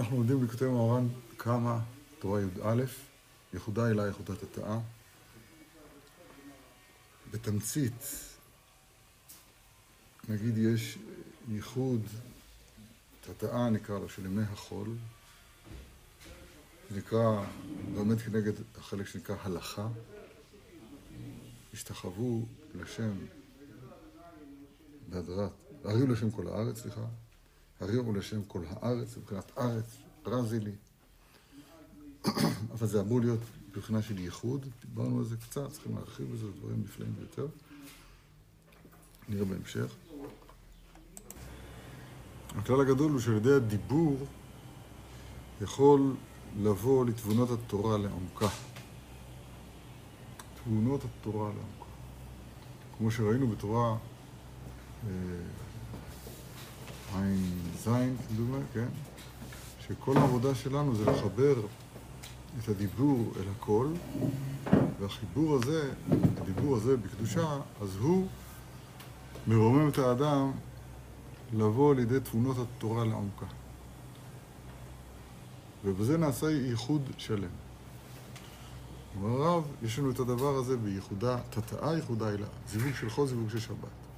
אנחנו לומדים בכותב מוהר"ן כמה תורה י"א, ייחודה אלה ייחודת התאה. בתמצית, נגיד יש ייחוד, תתאה נקרא לו, של ימי החול, נקרא, באמת כנגד החלק שנקרא הלכה, השתחוו לשם בהדרת, הריעו לשם כל הארץ, סליחה, הריעו לשם כל הארץ, מבחינת ארץ, רזי לי. אבל זה אמור להיות מבחינה של ייחוד, דיברנו על זה קצת, צריכים להרחיב בזה, דברים נפלאים ביותר. נראה בהמשך. הכלל הגדול הוא שעל ידי הדיבור יכול לבוא לתבונות התורה לעומקה. תבונות התורה לעומקה. כמו שראינו בתורה ע"ז, כדומה, כן? שכל העבודה שלנו זה לחבר את הדיבור אל הכל, והחיבור הזה, הדיבור הזה בקדושה, אז הוא מרומם את האדם לבוא לידי תבונות התורה לעומקה. ובזה נעשה ייחוד שלם. אומר הרב, יש לנו את הדבר הזה בייחודה, תתאה ייחודה אלה, זיווג של חול, זיווג של שבת.